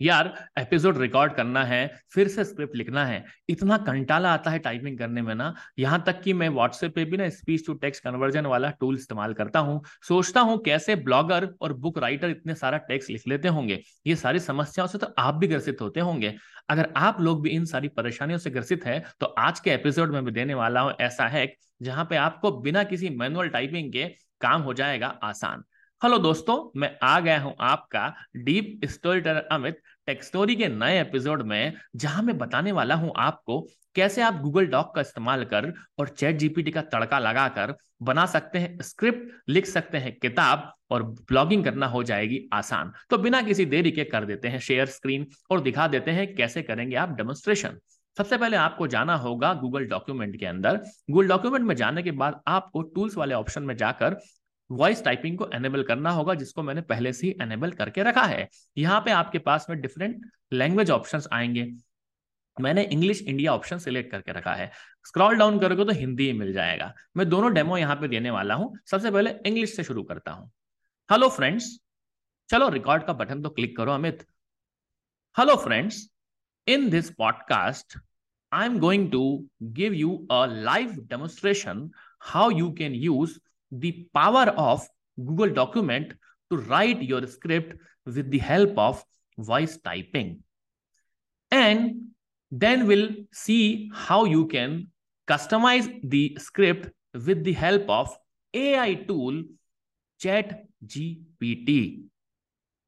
यार episode record करना है, फिर से स्क्रिप्ट लिखना है। इतना कंटाला आता है टाइपिंग करने में ना, यहाँ तक कि मैं व्हाट्सएप पे भी ना स्पीच टू टेक्स्ट कन्वर्जन वाला टूल इस्तेमाल करता हूँ। सोचता हूँ कैसे ब्लॉगर और बुक राइटर इतने सारा टेक्स्ट लिख लेते होंगे। ये सारी समस्याओं से तो आप भी ग्रसित होते होंगे। अगर आप लोग भी इन सारी परेशानियों से ग्रसित है तो आज के एपिसोड में भी देने वाला हूँ ऐसा है जहाँ पे आपको बिना किसी मैनुअल टाइपिंग के काम हो जाएगा आसान। हेलो दोस्तों, मैं आ गया हूँ आपका deep story teller Amit tech story के नए एपिसोड में, जहाँ मैं बताने वाला हूँ आपको कैसे आप गूगल डॉक का इस्तेमाल कर और चैट जीपीटी का तड़का लगाकर बना सकते हैं स्क्रिप्ट, लिख सकते हैं किताब और ब्लॉगिंग करना हो जाएगी आसान। तो बिना किसी देरी के कर देते हैं शेयर स्क्रीन और दिखा देते हैं कैसे करेंगे आप डेमोन्स्ट्रेशन सबसे पहले आपको जाना होगा गूगल डॉक्यूमेंट के अंदर। गूगल डॉक्यूमेंट में जाने के बाद आपको टूल्स वाले ऑप्शन में जाकर वॉइस टाइपिंग को एनेबल करना होगा, जिसको मैंने पहले से ही एनेबल करके रखा है। यहाँ पे आपके पास में डिफरेंट लैंग्वेज ऑप्शंस आएँगे। मैंने इंग्लिश इंडिया ऑप्शन सिलेक्ट करके रखा है। स्क्रॉल डाउन करोगे तो हिंदी ही मिल जाएगा। मैं दोनों डेमो यहाँ पे देने वाला हूँ। सबसे पहले इंग्लिश से शुरू करता हूँ। हेलो फ्रेंड्स चलो रिकॉर्ड का बटन तो क्लिक करो Amit. Hello friends in this podcast I am going to give you a live demonstration how you can use the power of Google document to write your script with the help of voice typing. And then we'll see how you can customize the script with the help of AI tool ChatGPT.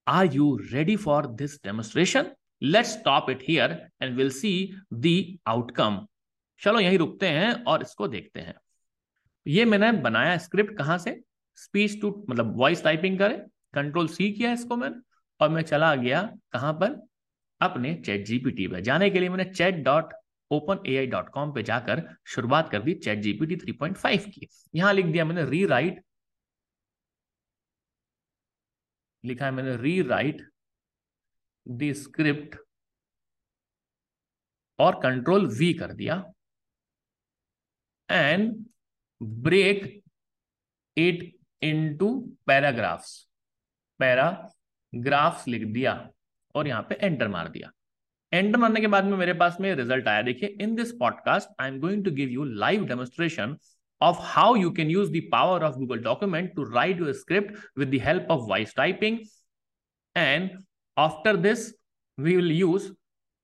Are you ready for this demonstration? Let's stop it here and we'll see the outcome. चलो यहीं रुकते हैं और इसको देखते हैं ये मैंने बनाया स्क्रिप्ट कहाँ से? स्पीच टू मतलब वॉइस टाइपिंग करे, कंट्रोल सी किया इसको मैंने, और मैं चला गया कहाँ पर? अपने चैट जीपीटी पर। जाने के लिए मैंने chat dot open A I dot com पर जाकर शुरुआत कर दी chat GPT three point five की। यहाँ लिख दिया मैंने री राइट लिखा है मैंने री राइट द स्क्रिप्ट और कंट्रोल वी कर दिया। And break it into paragraphs paragraphs लिख दिया और यहाँ पर एंटर मार दिया। एंटर मारने के बाद में मेरे पास में रिज़ल्ट आया। देखिए in this podcast I am going to give you live demonstration of how you can use the power of Google document to write your script with the help of voice typing and after this we will use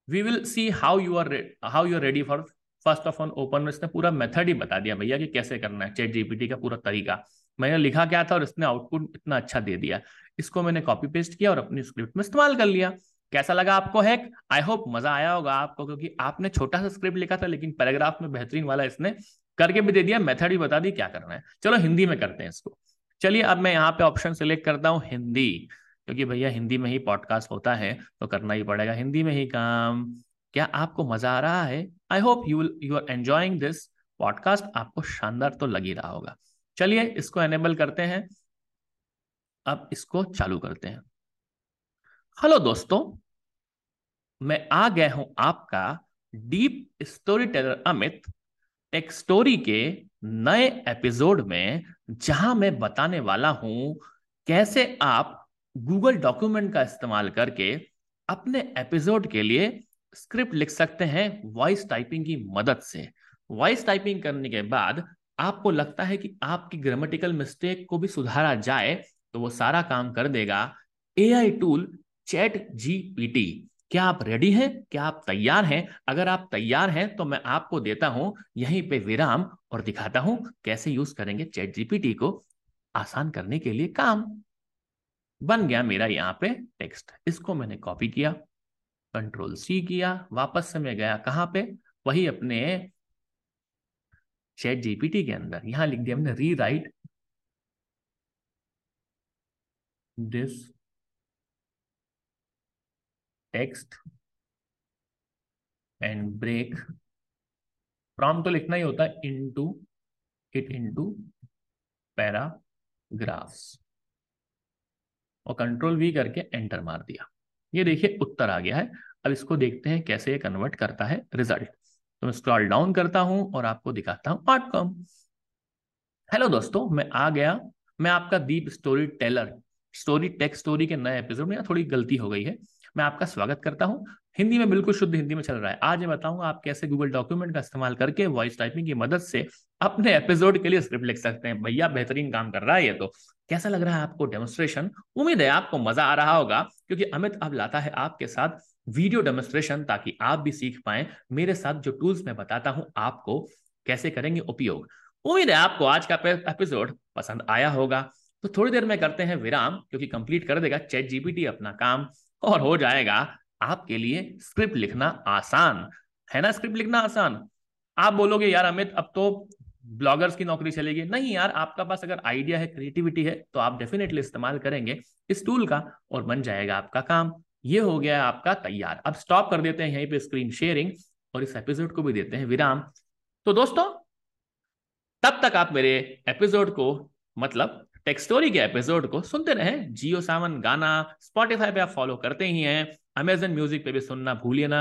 we will see how you are how you are ready for first of on open में इसने पूरा method ही बता दिया भैया कि कैसे करना है चेट जीपीटी का पूरा तरीका। मैंने लिखा क्या था और इसने आउटपुट इतना अच्छा दे दिया। इसको मैंने कॉपी पेस्ट किया और अपनी स्क्रिप्ट में इस्तेमाल कर लिया। कैसा लगा आपको हैक आई होप मज़ा आया होगा आपको, क्योंकि आपने छोटा सा स्क्रिप्ट लिखा था, लेकिन पैराग्राफ में बेहतरीन वाला इसने करके भी दे दिया मेथड ही बता दी क्या करना है। चलो हिंदी में करते हैं इसको। चलिए अब मैं यहाँ पे ऑप्शन सिलेक्ट करता हूँ, हिंदी। क्योंकि भैया हिंदी में ही पॉडकास्ट होता है तो करना ही पड़ेगा। हिंदी में ही काम। क्या आपको मज़ा आ रहा है? I hope you you are enjoying this podcast आपको शानदार तो लग ही रहा होगा। चलिए इसको एनेबल करते हैं। अब इसको चालू करते हैं। हेलो दोस्तों, मैं आ गया हूँ आपका Deep storyteller Amit tech story के नए एपिसोड में, जहाँ मैं बताने वाला हूँ कैसे आप गूगल डॉक्यूमेंट का इस्तेमाल करके अपने एपिसोड के लिए स्क्रिप्ट लिख सकते हैं वॉइस टाइपिंग की मदद से। वॉइस टाइपिंग करने के बाद आपको लगता है कि आपकी ग्रामेटिकल मिस्टेक को भी सुधारा जाए तो वो सारा काम कर देगा। एआई टूल चैट जीपीटी क्या आप रेडी हैं? क्या आप तैयार हैं? अगर आप तैयार हैं तो मैं आपको देता हूँ, यहीं पे विराम और दिखाता हूँ कैसे यूज़ करेंगे चैट जीपीटी को आसान करने के लिए काम। बन गया मेरा यहाँ पे टेक्स्ट इसको मैंने कॉपी किया। कंट्रोल सी किया, वापस से मैं गया कहाँ पे? वही अपने चैट जीपीटी के अंदर। यहाँ लिख दिया हमने rewrite this text and break prompt तो लिखना ही होता है इनटू इट इनटू पैराग्राफ्स और कंट्रोल वी करके एंटर मार दिया। ये देखिए उत्तर आ गया है। अब इसको देखते हैं कैसे ये कन्वर्ट करता है रिज़ल्ट तो मैं स्क्रॉल डाउन करता हूँ और आपको दिखाता हूँ आउटकम हेलो दोस्तों, मैं आ गया। मैं आपका Deep storyteller story tech story के नए एपिसोड में थोड़ी गलती हो गई है। मैं आपका स्वागत करता हूँ। हिंदी में बिल्कुल शुद्ध हिंदी में चल रहा है। आज मैं बताऊँगा आप कैसे गूगल डॉक्यूमेंट का इस्तेमाल करके वॉइस टाइपिंग की मदद से अपने एपिसोड के लिए स्क्रिप्ट लिख सकते हैं। भैया, बेहतरीन काम कर रहा है ये तो। कैसा लग रहा है आपको डेमोस्ट्रेशन उम्मीद है आपको मज़ा आ रहा होगा, क्योंकि अमित अब लाता है आपके साथ वीडियो डेमोस्ट्रेशन ताकि आप भी सीख पाए। मेरे साथ जो टूल्स मैं बताता हूँ, आपको कैसे करेंगे उपयोग। उम्मीद है आपको आज का एपिसोड पसंद आया होगा। तो थोड़ी देर में करते हैं विराम, क्योंकि कंप्लीट कर देगा चैट जीपीटी अपना काम। और हो जाएगा आपके लिए स्क्रिप्ट लिखना आसान। है ना स्क्रिप्ट लिखना आसान? आप बोलोगे, यार अमित, अब तो ब्लॉगर्स की नौकरी चलेगी। नहीं यार, आपका पास अगर आइडिया है, क्रिएटिविटी है तो आप डेफिनेटली इस्तेमाल करेंगे इस टूल का और बन जाएगा आपका काम। ये हो गया आपका तैयार। अब स्टॉप कर देते हैं यहीं पे स्क्रीन शेयरिंग और इस एपिसोड को भी देते हैं विराम। तो दोस्तों, तब तक आप मेरे एपिसोड को मतलब टेक स्टोरी के एपिसोड को सुनते रहें। जियो सावन गाना स्पॉटिफाई पे आप फॉलो करते ही हैं। अमेजन म्यूज़िक पे भी सुनना भूलिए ना।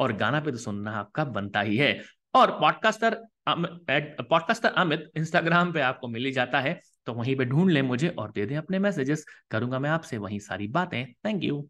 और गाना पे तो सुनना आपका बनता ही है। और पॉडकास्टर पॉडकास्टर अमित इंस्टाग्राम पे आपको मिल ही जाता है। तो वहीं पे ढूंढ लें मुझे और दे दें अपने मैसेजेस करूँगा मैं आपसे वहीं सारी बातें। Thank you